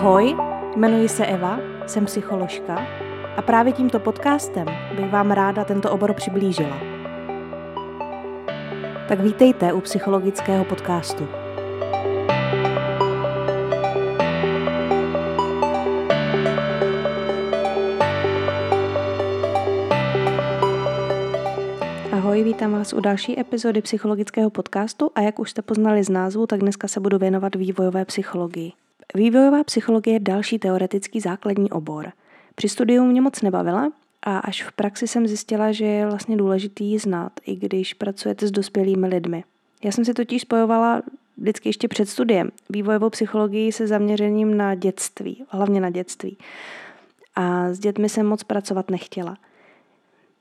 Ahoj, jmenuji se Eva, jsem psycholožka a právě tímto podcastem bych vám ráda tento obor přiblížila. Tak vítejte u psychologického podcastu. Ahoj, vítám vás u další epizody psychologického podcastu a jak už jste poznali z názvu, tak dneska se budu věnovat vývojové psychologii. Vývojová psychologie je další teoretický základní obor. Při studiu mě moc nebavila a až v praxi jsem zjistila, že je vlastně důležitý ji znát, i když pracujete s dospělými lidmi. Já jsem si totiž spojovala vždycky ještě před studiem vývojovou psychologii se zaměřením na dětství, hlavně na dětství. A s dětmi jsem moc pracovat nechtěla.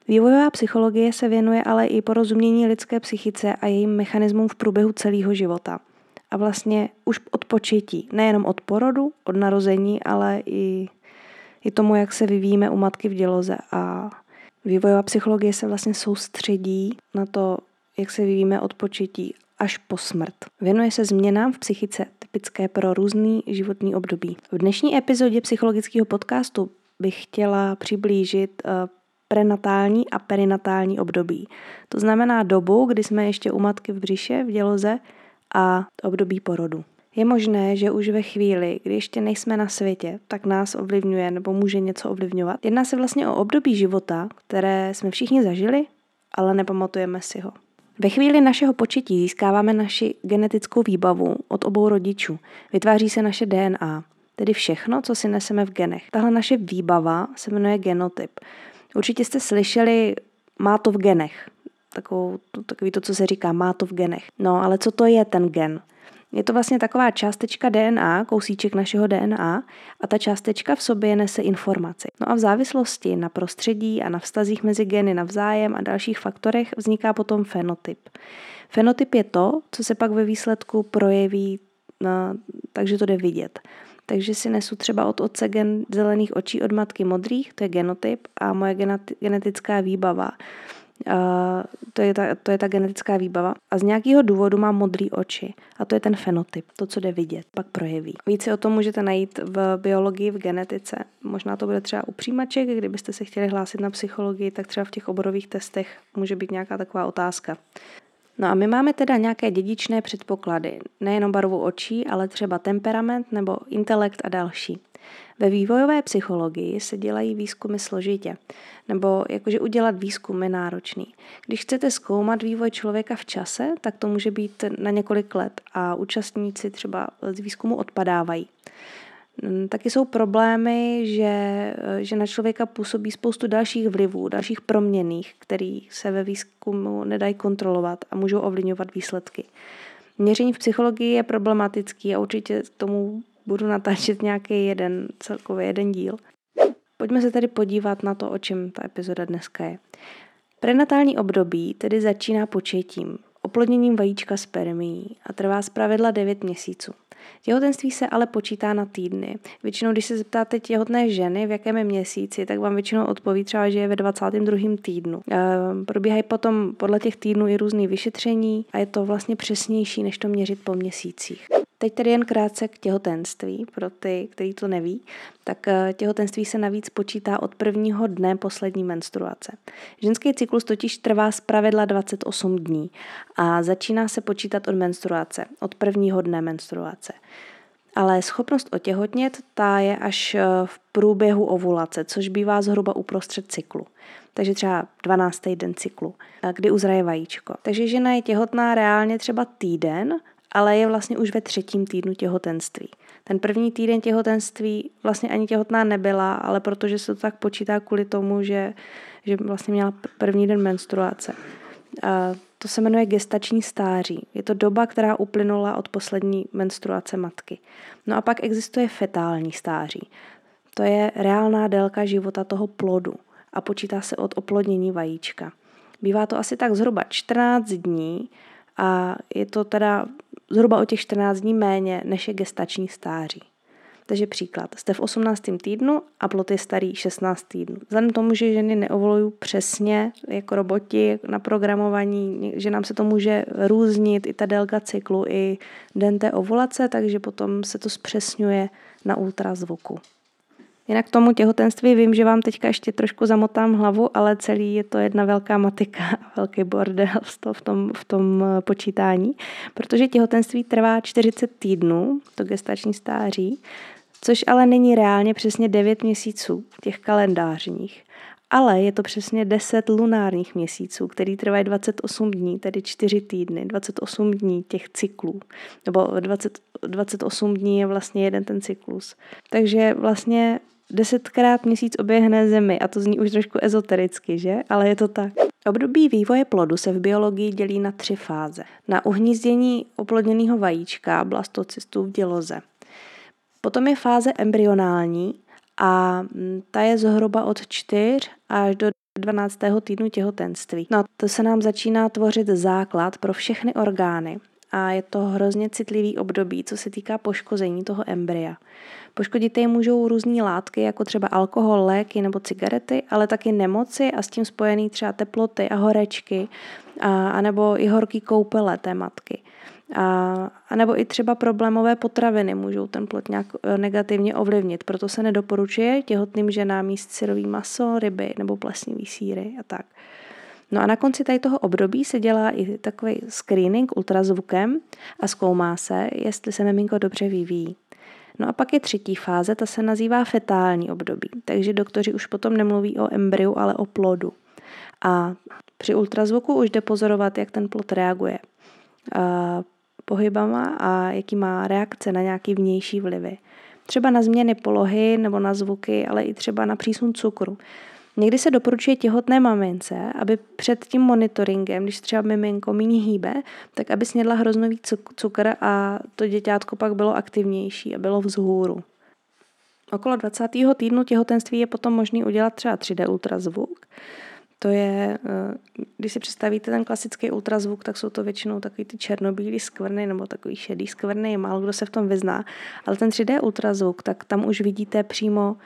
Vývojová psychologie se věnuje ale i porozumění lidské psychice a jejím mechanismům v průběhu celého života – a vlastně už od početí, nejenom od porodu, od narození, ale i, i tomu, jak se vyvíjíme u matky v děloze. A vývojová psychologie se vlastně soustředí na to, jak se vyvíjíme od početí až po smrt. Věnuje se změnám v psychice typické pro různý životní období. V dnešní epizodě psychologického podcastu bych chtěla přiblížit eh, prenatální a perinatální období. To znamená dobu, kdy jsme ještě u matky v břiše, v děloze, a období porodu. Je možné, že už ve chvíli, kdy ještě nejsme na světě, tak nás ovlivňuje nebo může něco ovlivňovat. Jedná se vlastně o období života, které jsme všichni zažili, ale nepamatujeme si ho. Ve chvíli našeho početí získáváme naši genetickou výbavu od obou rodičů. Vytváří se naše DNA, tedy všechno, co si neseme v genech. Tahle naše výbava se jmenuje genotyp. Určitě jste slyšeli, má to v genech takovou, takový to, co se říká, má to v genech. No, ale co to je ten gen? Je to vlastně taková částečka DNA, kousíček našeho DNA a ta částečka v sobě nese informaci. No a v závislosti na prostředí a na vztazích mezi geny navzájem a dalších faktorech vzniká potom fenotyp. Fenotyp je to, co se pak ve výsledku projeví, na, takže to jde vidět. Takže si nesu třeba od otce gen zelených očí, od matky modrých, to je genotyp, a moje genetická výbava to, je ta, to je ta genetická výbava. A z nějakého důvodu má modrý oči. A to je ten fenotyp, to, co jde vidět, pak projeví. Více o tom můžete najít v biologii, v genetice. Možná to bude třeba u přijímaček, kdybyste se chtěli hlásit na psychologii, tak třeba v těch oborových testech může být nějaká taková otázka. No a my máme teda nějaké dědičné předpoklady, nejenom barvu očí, ale třeba temperament nebo intelekt a další. Ve vývojové psychologii se dělají výzkumy složitě, nebo jakože udělat výzkum je náročný. Když chcete zkoumat vývoj člověka v čase, tak to může být na několik let a účastníci třeba z výzkumu odpadávají. Taky jsou problémy, že, že na člověka působí spoustu dalších vlivů, dalších proměných, které se ve výzkumu nedají kontrolovat a můžou ovlivňovat výsledky. Měření v psychologii je problematický a určitě tomu budu natáčet nějaký jeden, celkově jeden díl. Pojďme se tedy podívat na to, o čem ta epizoda dneska je. Prenatální období tedy začíná početím, oplodněním vajíčka spermií a trvá zpravidla 9 měsíců. Těhotenství se ale počítá na týdny. Většinou, když se zeptáte těhotné ženy, v jakém je měsíci, tak vám většinou odpoví třeba, že je ve 22. týdnu. E, probíhají potom podle těch týdnů i různé vyšetření a je to vlastně přesnější, než to měřit po měsících. Teď tedy jen krátce k těhotenství, pro ty, kteří to neví, tak eh, těhotenství se navíc počítá od prvního dne poslední menstruace. Ženský cyklus totiž trvá z pravidla 28 dní a začíná se počítat od menstruace, od prvního dne menstruace. Ale schopnost otěhotnět ta je až eh, v průběhu ovulace, což bývá zhruba uprostřed cyklu. Takže třeba 12. den cyklu, eh, kdy uzraje vajíčko. Takže žena je těhotná reálně třeba týden ale je vlastně už ve třetím týdnu těhotenství. Ten první týden těhotenství vlastně ani těhotná nebyla, ale protože se to tak počítá kvůli tomu, že, že vlastně měla první den menstruace. A to se jmenuje gestační stáří. Je to doba, která uplynula od poslední menstruace matky. No a pak existuje fetální stáří. To je reálná délka života toho plodu a počítá se od oplodnění vajíčka. Bývá to asi tak zhruba 14 dní a je to teda zhruba o těch 14 dní méně, než je gestační stáří. Takže příklad, jste v 18. týdnu a plod je starý 16 týdnů. Vzhledem tomu, že ženy neovolují přesně jako roboti na programování, že nám se to může různit, i ta délka cyklu, i den té ovulace, takže potom se to zpřesňuje na ultrazvuku. Jinak tomu těhotenství vím, že vám teďka ještě trošku zamotám hlavu, ale celý je to jedna velká matika, velký bordel v tom, v tom eh, počítání, protože těhotenství trvá 40 týdnů, to gestační stáří, což ale není reálně přesně 9 měsíců těch kalendářních. Ale je to přesně 10 lunárních měsíců, který trvají 28 dní, tedy 4 týdny, 28 dní těch cyklů. Nebo 20, 28 dní je vlastně jeden ten cyklus. Takže vlastně desetkrát měsíc oběhne Zemi a to zní už trošku ezotericky, že? Ale je to tak. Období vývoje plodu se v biologii dělí na tři fáze. Na uhnízdění oplodněného vajíčka, blastocystů v děloze. Potom je fáze embryonální a mm, ta je zhruba od 4 až do 12. týdnu těhotenství. No, to se nám začíná tvořit základ pro všechny orgány a je to hrozně citlivý období, co se týká poškození toho embrya. Poškodit je můžou různé látky, jako třeba alkohol, léky nebo cigarety, ale taky nemoci a s tím spojený třeba teploty a horečky, a, a nebo i horký koupele té matky. A, a nebo i třeba problémové potraviny můžou ten plod nějak e, negativně ovlivnit. Proto se nedoporučuje těhotným ženám jíst syrový maso, ryby nebo plesnivý síry a tak. No a na konci tady toho období se dělá i takový screening ultrazvukem a zkoumá se, jestli se miminko dobře vyvíjí. No a pak je třetí fáze, ta se nazývá fetální období, takže doktoři už potom nemluví o embryu, ale o plodu. A při ultrazvuku už jde pozorovat, jak ten plod reaguje a pohybama a jaký má reakce na nějaký vnější vlivy. Třeba na změny polohy nebo na zvuky, ale i třeba na přísun cukru. Někdy se doporučuje těhotné mamince, aby před tím monitoringem, když třeba miminko méně hýbe, tak aby snědla hroznový cukr a to děťátko pak bylo aktivnější a bylo vzhůru. Okolo 20. týdnu těhotenství je potom možný udělat třeba 3D ultrazvuk. To je, eh, když si představíte ten klasický ultrazvuk, tak jsou to většinou takový ty černobílý skvrny nebo takový šedý skvrny, málo kdo se v tom vyzná. Ale ten 3D ultrazvuk, tak tam už vidíte přímo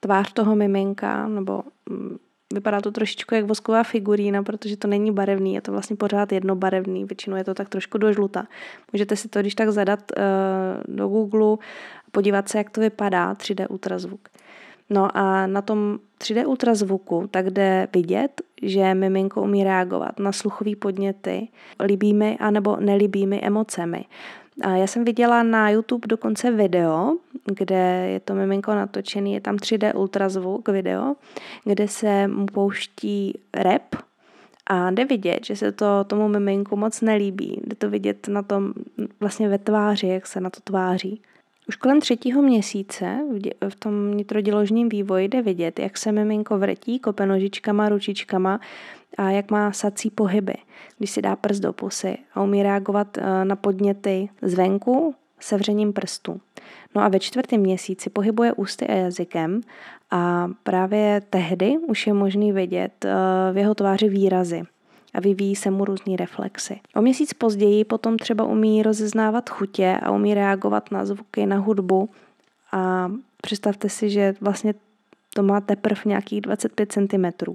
tvář toho miminka, nebo mm, vypadá to trošičku jak vosková figurína, protože to není barevný, je to vlastně pořád jednobarevný, většinou je to tak trošku dožluta. Můžete si to když tak zadat uh, do Google, podívat se, jak to vypadá, 3D ultrazvuk. No a na tom 3D ultrazvuku tak jde vidět, že miminko umí reagovat na sluchové podněty líbými anebo nelíbými emocemi. A já jsem viděla na YouTube dokonce video, kde je to miminko natočený, je tam 3D ultrazvuk video, kde se mu pouští rep a jde vidět, že se to tomu miminku moc nelíbí. Jde to vidět na tom vlastně ve tváři, jak se na to tváří. Už kolem třetího měsíce v tom nitroděložním vývoji jde vidět, jak se miminko vrtí kope nožičkama, ručičkama a jak má sací pohyby, když si dá prst do pusy a umí reagovat eh, na podněty zvenku sevřením prstů. No a ve čtvrtém měsíci pohybuje ústy a jazykem a právě tehdy už je možný vidět eh, v jeho tváři výrazy a vyvíjí se mu různý reflexy. O měsíc později potom třeba umí rozeznávat chutě a umí reagovat na zvuky, na hudbu a představte si, že vlastně to má teprve nějakých 25 cm.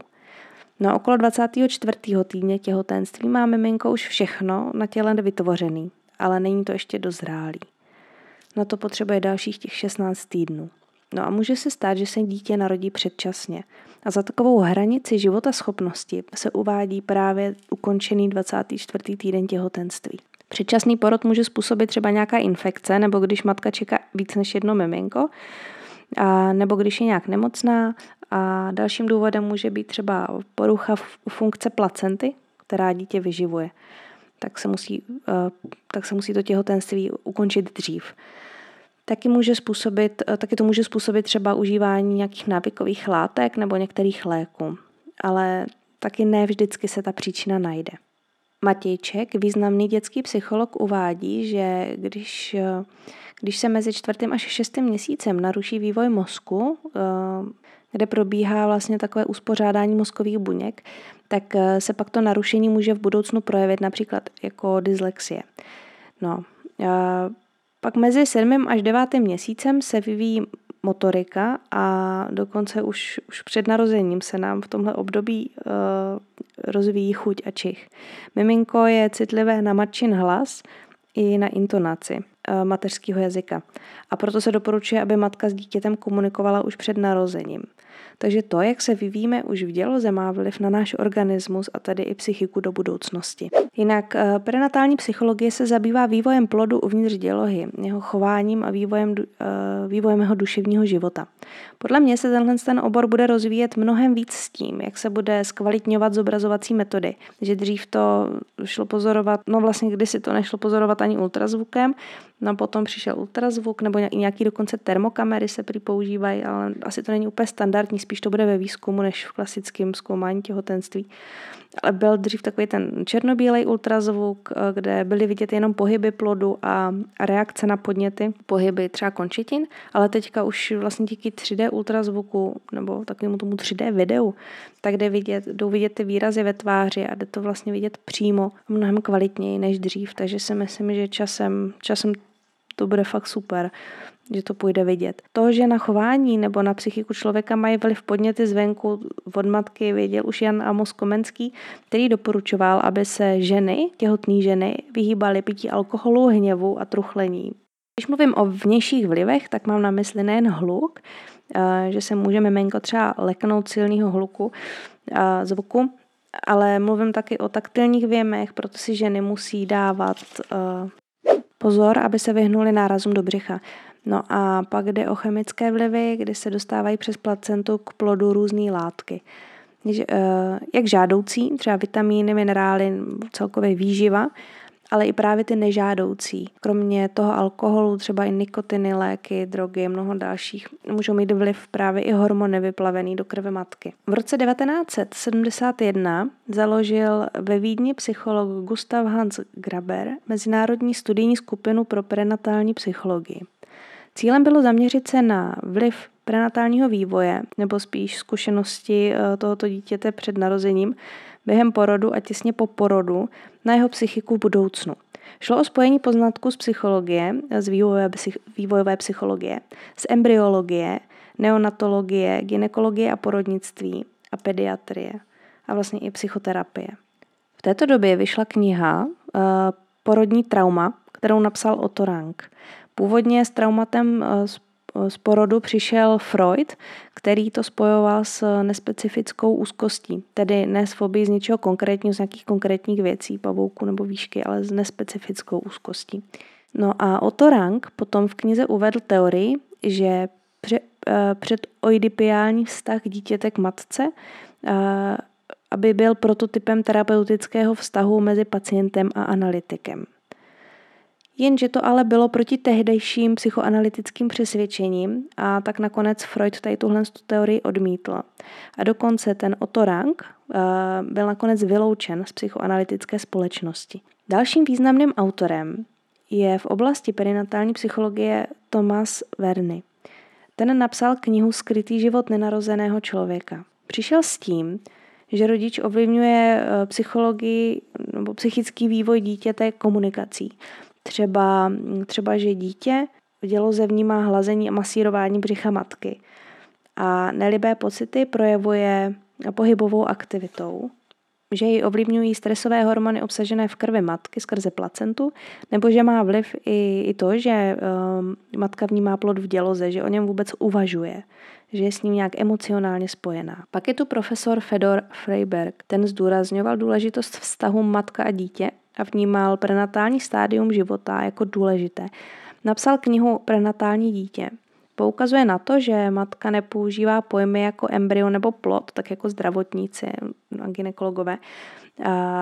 No okolo 24. týdně těhotenství má miminko už všechno na těle vytvořený, ale není to ještě dozrálý. Na to potřebuje dalších těch 16 týdnů. No a může se stát, že se dítě narodí předčasně. A za takovou hranici života schopnosti se uvádí právě ukončený 24. týden těhotenství. Předčasný porod může způsobit třeba nějaká infekce, nebo když matka čeká víc než jedno miminko, a nebo když je nějak nemocná. A dalším důvodem může být třeba porucha funkce placenty, která dítě vyživuje. Tak se musí, eh, tak se musí to těhotenství ukončit dřív. Taky, může způsobit, eh, taky to může způsobit třeba užívání nějakých návykových látek nebo některých léků. Ale taky ne vždycky se ta příčina najde. Matějček, významný dětský psycholog, uvádí, že když, eh, když se mezi čtvrtým až šestým měsícem naruší vývoj mozku, eh, kde probíhá vlastně takové uspořádání mozkových buněk, tak se pak to narušení může v budoucnu projevit například jako dyslexie. No, pak mezi 7. až 9. měsícem se vyvíjí motorika a dokonce už, už před narozením se nám v tomhle období uh, rozvíjí chuť a čich. Miminko je citlivé na matčin hlas i na intonaci. Mateřského jazyka. A proto se doporučuje, aby matka s dítětem komunikovala už před narozením. Takže to, jak se vyvíjíme už v děloze, má vliv na náš organismus a tedy i psychiku do budoucnosti. Jinak eh, prenatální psychologie se zabývá vývojem plodu uvnitř dělohy, jeho chováním a vývojem, eh, vývojem jeho duševního života. Podle mě se tenhle ten obor bude rozvíjet mnohem víc s tím, jak se bude zkvalitňovat zobrazovací metody. Že dřív to šlo pozorovat, no vlastně kdysi to nešlo pozorovat ani ultrazvukem, No potom přišel ultrazvuk nebo nějaký dokonce termokamery se prý používají, ale asi to není úplně standardní, spíš to bude ve výzkumu než v klasickém zkoumání těhotenství. Ale byl dřív takový ten černobílej ultrazvuk, eh, kde byly vidět jenom pohyby plodu a reakce na podněty, pohyby třeba končetin, ale teďka už vlastně díky 3D ultrazvuku nebo takovému tomu 3D videu, tak jde vidět, jdou vidět ty výrazy ve tváři a jde to vlastně vidět přímo mnohem kvalitněji než dřív, takže si myslím, že časem, časem to bude fakt super že to půjde vidět. To, že na chování nebo na psychiku člověka mají vliv podněty zvenku od matky, věděl už Jan Amos Komenský, který doporučoval, aby se ženy, těhotné ženy, vyhýbaly pití alkoholu, hněvu a truchlení. Když mluvím o vnějších vlivech, tak mám na mysli nejen hluk, eh, že se může miminko třeba leknout silného hluku, eh, zvuku, ale mluvím taky o taktilních věmech, proto si ženy musí dávat eh, pozor, aby se vyhnuli nárazům do břicha. No a pak jde o chemické vlivy, kdy se dostávají přes placentu k plodu různé látky. Eh, jak žádoucí, třeba vitamíny, minerály, celkově výživa, ale i právě ty nežádoucí. Kromě toho alkoholu, třeba i nikotiny, léky, drogy, mnoho dalších, můžou mít vliv právě i hormony vyplavený do krve matky. V roce 1971 založil ve Vídni psycholog Gustav Hans Graber mezinárodní studijní skupinu pro prenatální psychologii. Cílem bylo zaměřit se na vliv prenatálního vývoje, nebo spíš zkušenosti eh, tohoto dítěte před narozením, během porodu a těsně po porodu na jeho psychiku v budoucnu. Šlo o spojení poznatků z psychologie, z vývojové, vývojové psychologie, z embryologie, neonatologie, ginekologie a porodnictví a pediatrie a vlastně i psychoterapie. V této době vyšla kniha uh, Porodní trauma, kterou napsal Otto Rank. Původně s traumatem eh, z porodu přišel Freud, který to spojoval s nespecifickou úzkostí, tedy ne s fobii z něčeho konkrétního, z nějakých konkrétních věcí, pavouku nebo výšky, ale s nespecifickou úzkostí. No a Otto Rank potom v knize uvedl teorii, že pře, eh, předoidipiální vztah dítěte k matce eh, aby byl prototypem terapeutického vztahu mezi pacientem a analytikem. Jenže to ale bylo proti tehdejším psychoanalytickým přesvědčením a tak nakonec Freud tady tuhle teorii odmítl. A dokonce ten Otto Rank uh, byl nakonec vyloučen z psychoanalytické společnosti. Dalším významným autorem je v oblasti perinatální psychologie Thomas Verny. Ten napsal knihu Skrytý život nenarozeného člověka. Přišel s tím, že rodič ovlivňuje eh, psychologii nebo psychický vývoj dítěte komunikací. Třeba, třeba že dítě v děloze vnímá hlazení a masírování břicha matky a nelibé pocity projevuje pohybovou aktivitou, že ji ovlivňují stresové hormony obsažené v krvi matky skrze placentu, nebo že má vliv i, i to, že um, matka vnímá plod v děloze, že o něm vůbec uvažuje, že je s ním nějak emocionálně spojená. Pak je tu profesor Fedor Freiberg. Ten zdůrazňoval důležitost vztahu matka a dítě a vnímal prenatální stádium života jako důležité. Napsal knihu Prenatální dítě. Poukazuje na to, že matka nepoužívá pojmy jako embryo nebo plod, tak jako zdravotníci a ginekologové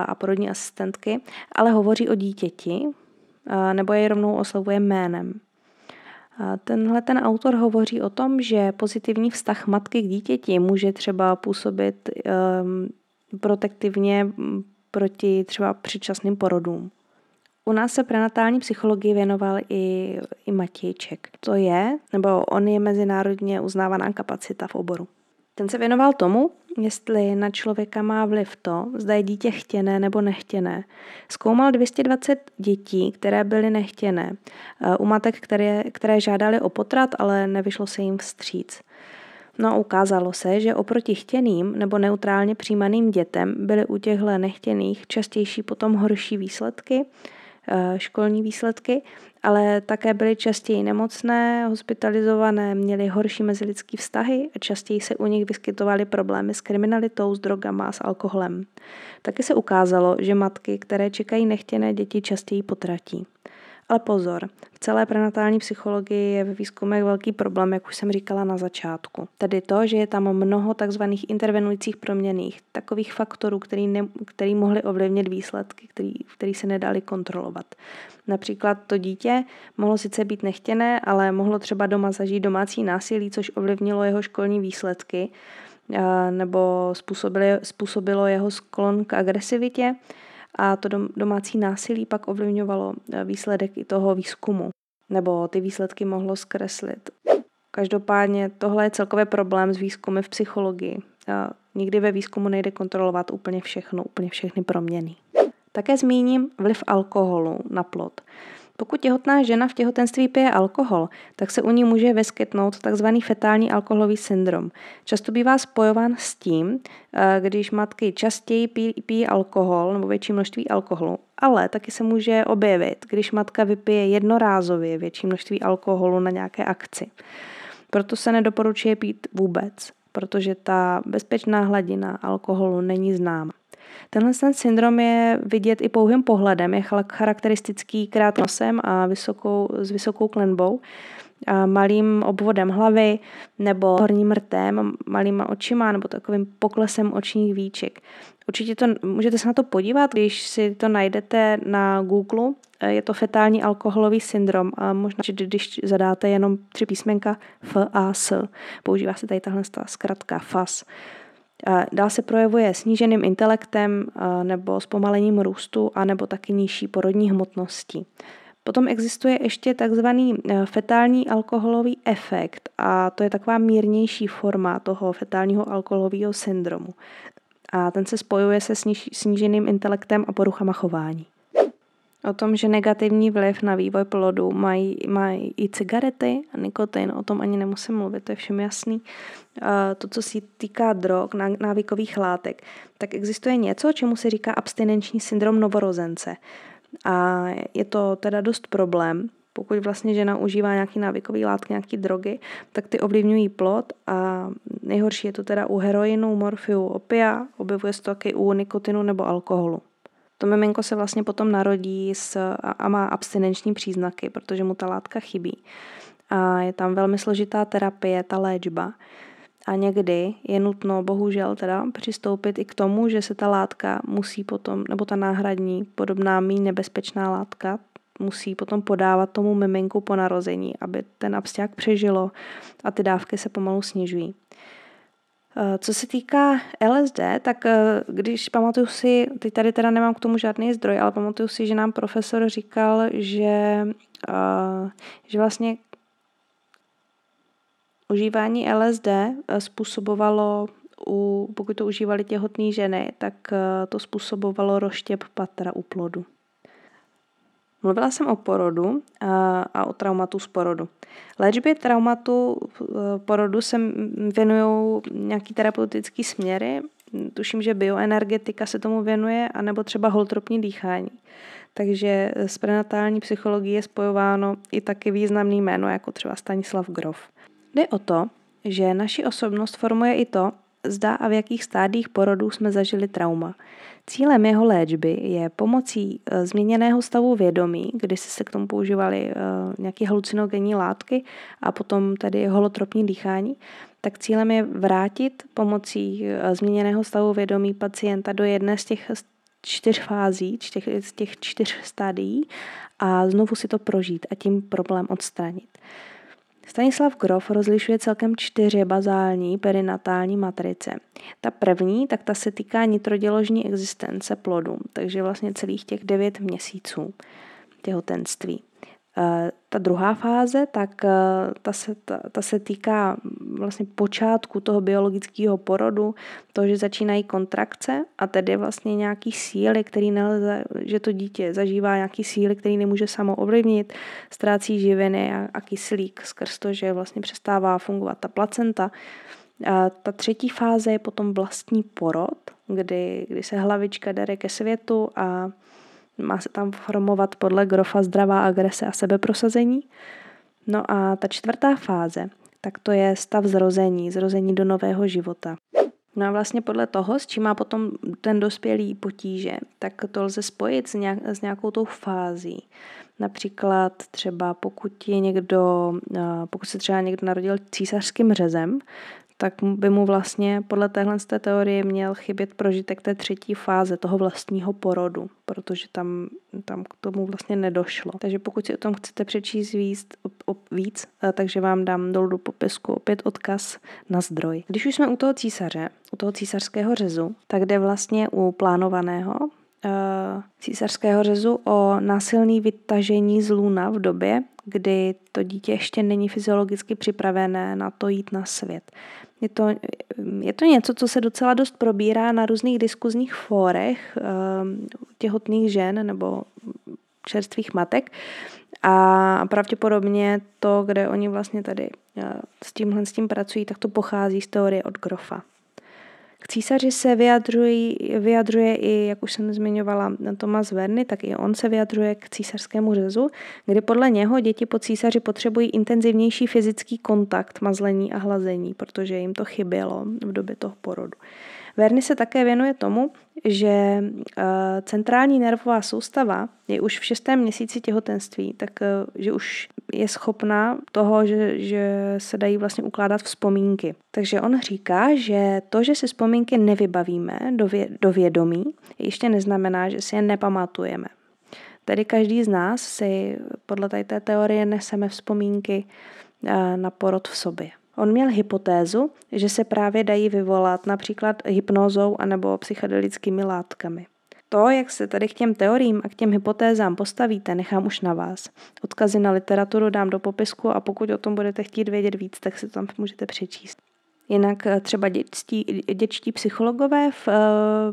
a porodní asistentky, ale hovoří o dítěti nebo jej rovnou oslovuje jménem. Tenhle ten autor hovoří o tom, že pozitivní vztah matky k dítěti může třeba působit um, protektivně proti třeba předčasným porodům. U nás se prenatální psychologii věnoval i, i Matějček. To je, nebo on je mezinárodně uznávaná kapacita v oboru. Ten se věnoval tomu, jestli na člověka má vliv to, zda je dítě chtěné nebo nechtěné. Zkoumal 220 dětí, které byly nechtěné. U matek, které, které žádali o potrat, ale nevyšlo se jim vstříc. No a ukázalo se, že oproti chtěným nebo neutrálně přijímaným dětem byly u těchto nechtěných častější potom horší výsledky, eh, školní výsledky, ale také byly častěji nemocné, hospitalizované, měly horší mezilidské vztahy a častěji se u nich vyskytovaly problémy s kriminalitou, s drogama a s alkoholem. Taky se ukázalo, že matky, které čekají nechtěné děti, častěji potratí. Ale pozor, v celé prenatální psychologii je ve výzkumech velký problém, jak už jsem říkala na začátku. Tedy to, že je tam mnoho takzvaných intervenujících proměných, takových faktorů, který, ne, který mohly ovlivnit výsledky, který, který se nedali kontrolovat. Například to dítě mohlo sice být nechtěné, ale mohlo třeba doma zažít domácí násilí, což ovlivnilo jeho školní výsledky, nebo způsobilo, způsobilo jeho sklon k agresivitě a to domácí násilí pak ovlivňovalo eh, výsledek i toho výzkumu, nebo ty výsledky mohlo zkreslit. Každopádně tohle je celkově problém s výzkumy v psychologii. Nikdy ve výzkumu nejde kontrolovat úplně všechno, úplně všechny proměny. Také zmíním vliv alkoholu na plod. Pokud těhotná žena v těhotenství pije alkohol, tak se u ní může vyskytnout tzv. fetální alkoholový syndrom. Často bývá spojován s tím, eh, když matky častěji pijí, alkohol nebo větší množství alkoholu, ale taky se může objevit, když matka vypije jednorázově větší množství alkoholu na nějaké akci. Proto se nedoporučuje pít vůbec, protože ta bezpečná hladina alkoholu není známa. Tenhle ten syndrom je vidět i pouhým pohledem, je charakteristický krátnosem a vysokou, s vysokou klenbou, a malým obvodem hlavy nebo horním rtem, malýma očima nebo takovým poklesem očních víček. Určitě to, můžete se na to podívat, když si to najdete na Google, je to fetální alkoholový syndrom a možná, že když zadáte jenom tři písmenka F a S, používá se tady tahle zkratka FAS. Dál se projevuje sníženým intelektem nebo zpomalením růstu a nebo taky nižší porodní hmotností. Potom existuje ještě takzvaný e, fetální alkoholový efekt a to je taková mírnější forma toho fetálního alkoholového syndromu. A ten se spojuje se sníženým intelektem a poruchama chování. O tom, že negativní vliv na vývoj plodu mají, mají i cigarety a nikotin, o tom ani nemusím mluvit, to je všem jasný. To, co se týká drog, návykových látek, tak existuje něco, čemu se říká abstinenční syndrom novorozence. A je to teda dost problém, pokud vlastně žena užívá nějaký návykový látky, nějaký drogy, tak ty ovlivňují plod a nejhorší je to teda u heroinu, morfiu, opia, objevuje se to taky u nikotinu nebo alkoholu. To miminko se vlastně potom narodí s, a, má abstinenční příznaky, protože mu ta látka chybí. A je tam velmi složitá terapie, ta léčba. A někdy je nutno bohužel teda přistoupit i k tomu, že se ta látka musí potom, nebo ta náhradní, podobná mý nebezpečná látka, musí potom podávat tomu miminku po narození, aby ten absťák přežilo a ty dávky se pomalu snižují. Eh, co se týká LSD, tak eh, když pamatuju si, teď tady teda nemám k tomu žádný zdroj, ale pamatuju si, že nám profesor říkal, že, eh, že vlastně užívání LSD způsobovalo, u, pokud to užívali těhotné ženy, tak to způsobovalo roštěp patra u plodu. Mluvila jsem o porodu a, o traumatu z porodu. Léčbě traumatu e, porodu se věnují nějaký terapeutický směry. Tuším, že bioenergetika se tomu věnuje, anebo třeba holtropní dýchání. Takže s prenatální psychologií je spojováno i taky významný jméno, jako třeba Stanislav Grof. Jde o to, že naši osobnost formuje i to, zda a v jakých stádích porodu jsme zažili trauma. Cílem jeho léčby je pomocí e, změněného stavu vědomí, kdy se k tomu používaly e, nějaké halucinogenní látky a potom tady holotropní dýchání, tak cílem je vrátit pomocí e, změněného stavu vědomí pacienta do jedné z těch čtyř fází, těch, z těch čtyř stádií a znovu si to prožít a tím problém odstranit. Stanislav Grof rozlišuje celkem čtyři bazální perinatální matrice. Ta první, tak ta se týká nitroděložní existence plodu, takže vlastně celých těch devět měsíců těhotenství. Eh, ta druhá fáze, tak eh, ta se, ta, ta se týká vlastně počátku toho biologického porodu, to, že začínají kontrakce a tedy vlastně nějaký síly, který nelze, že to dítě zažívá nějaký síly, který nemůže samo ovlivnit, ztrácí živiny a, a kyslík skrz to, že vlastně přestává fungovat ta placenta. A ta třetí fáze je potom vlastní porod, kdy, kdy se hlavička dere ke světu a Má se tam formovat podle Grofa zdravá agrese a sebeprosazení. No a ta čtvrtá fáze, tak to je stav zrození, zrození do nového života. No a vlastně podle toho, s čím má potom ten dospělý potíže, tak to lze spojit s, nějak, s nějakou tou fází. Například třeba pokud je někdo, eh, pokud se třeba někdo narodil císařským řezem, tak by mu vlastně podle téhle té teorie měl chybět prožitek té třetí fáze toho vlastního porodu, protože tam, tam k tomu vlastně nedošlo. Takže pokud si o tom chcete přečíst víc, o, víc eh, takže vám dám dolů do popisku opět odkaz na zdroj. Když už jsme u toho císaře, u toho císařského řezu, tak jde vlastně u plánovaného Eh, císařského řezu o násilný vytažení z lůna v době, kdy to dítě ještě není fyziologicky připravené na to jít na svět. Je to, je to něco, co se docela dost probírá na různých diskuzních fórech eh, těhotných žen nebo čerstvých matek a pravděpodobně to, kde oni vlastně tady eh, s tímhle s tím pracují, tak to pochází z teorie od Grofa. K císaři se vyjadřují, vyjadřuje i, jak už jsem zmiňovala, Tomas Verny, tak i on se vyjadřuje k císařskému řezu, kdy podle něho děti po císaři potřebují intenzivnější fyzický kontakt, mazlení a hlazení, protože jim to chybělo v době toho porodu. Verny se také věnuje tomu, že eh, centrální nervová soustava je už v šestém měsíci těhotenství, tak eh, už je schopná toho, že, že se dají vlastně ukládat vzpomínky. Takže on říká, že to, že si vzpomínky nevybavíme do, vě, do vědomí, ještě neznamená, že si je nepamatujeme. Tedy každý z nás si podle té teorie neseme vzpomínky eh, na porod v sobě. On měl hypotézu, že se právě dají vyvolat například hypnózou anebo psychedelickými látkami. To, jak se tady k těm teoriím a k těm hypotézám postavíte, nechám už na vás. Odkazy na literaturu dám do popisku a pokud o tom budete chtít vědět víc, tak si tam můžete přečíst. Jinak eh, třeba dětští, dětští psychologové v uh,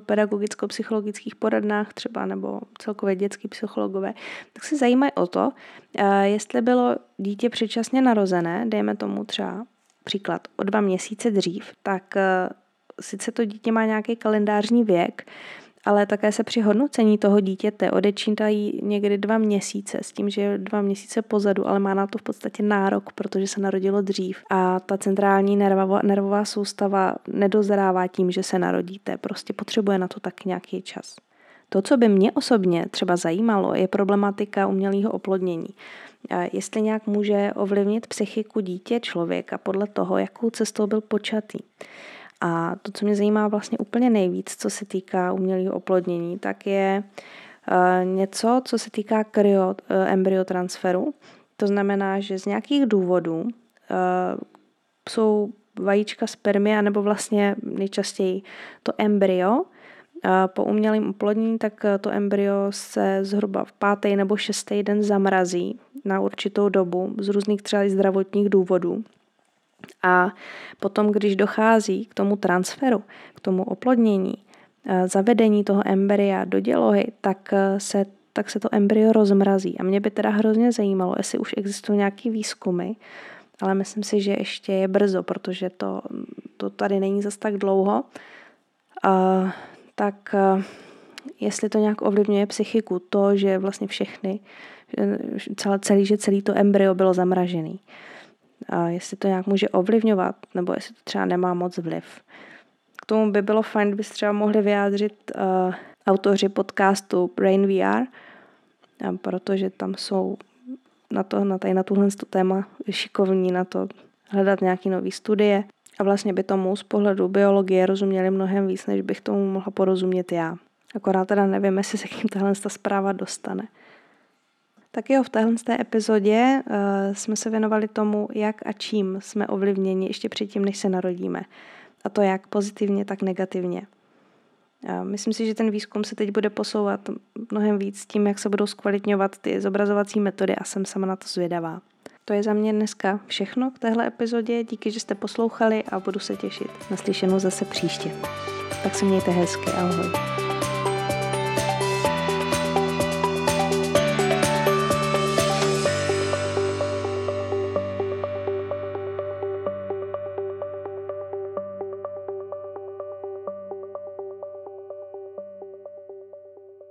pedagogicko-psychologických poradnách třeba nebo celkově dětský psychologové, tak se zajímají o to, uh, jestli bylo dítě předčasně narozené, dejme tomu třeba příklad o dva měsíce dřív, tak uh, sice to dítě má nějaký kalendářní věk, ale také se při hodnocení toho dítěte odečítají někdy dva měsíce s tím, že je dva měsíce pozadu, ale má na to v podstatě nárok, protože se narodilo dřív a ta centrální nervová, nervová soustava nedozrává tím, že se narodíte, prostě potřebuje na to tak nějaký čas. To, co by mě osobně třeba zajímalo, je problematika umělého oplodnění. Jestli nějak může ovlivnit psychiku dítě člověka podle toho, jakou cestou byl počatý. A to, co mě zajímá vlastně úplně nejvíc, co se týká umělého oplodnění, tak je uh, něco, co se týká kryo, uh, embryotransferu. To znamená, že z nějakých důvodů uh, jsou vajíčka spermia, nebo vlastně nejčastěji to embryo, po umělém oplodnění, tak to embryo se zhruba v pátý nebo šestý den zamrazí na určitou dobu z různých třeba zdravotních důvodů. A potom, když dochází k tomu transferu, k tomu oplodnění, eh, zavedení toho embrya do dělohy, tak eh, se, tak se to embryo rozmrazí. A mě by teda hrozně zajímalo, jestli už existují nějaké výzkumy, ale myslím si, že ještě je brzo, protože to, to tady není zas tak dlouho. Uh, tak uh, jestli to nějak ovlivňuje psychiku, to, že vlastně všechny, celý, celý, že celý to embryo bylo zamražený a jestli to nějak může ovlivňovat, nebo jestli to třeba nemá moc vliv. K tomu by bylo fajn, kdybyste třeba mohli vyjádřit uh, autoři podcastu Brain VR, protože tam jsou na, to, na, tady, na tuhle téma šikovní na to hledat nějaké nové studie a vlastně by tomu z pohledu biologie rozuměli mnohem víc, než bych tomu mohla porozumět já. Akorát teda nevím, jestli se k ním tahle zpráva dostane. Tak jo, v téhle té epizodě uh, jsme se věnovali tomu, jak a čím jsme ovlivněni ještě předtím, než se narodíme. A to jak pozitivně, tak negativně. Uh, myslím si, že ten výzkum se teď bude posouvat mnohem víc tím, jak se budou zkvalitňovat ty zobrazovací metody a jsem sama na to zvědavá. To je za mě dneska všechno k téhle epizodě. Díky, že jste poslouchali a budu se těšit na slyšenou zase příště. Tak se mějte hezky. Ahoj.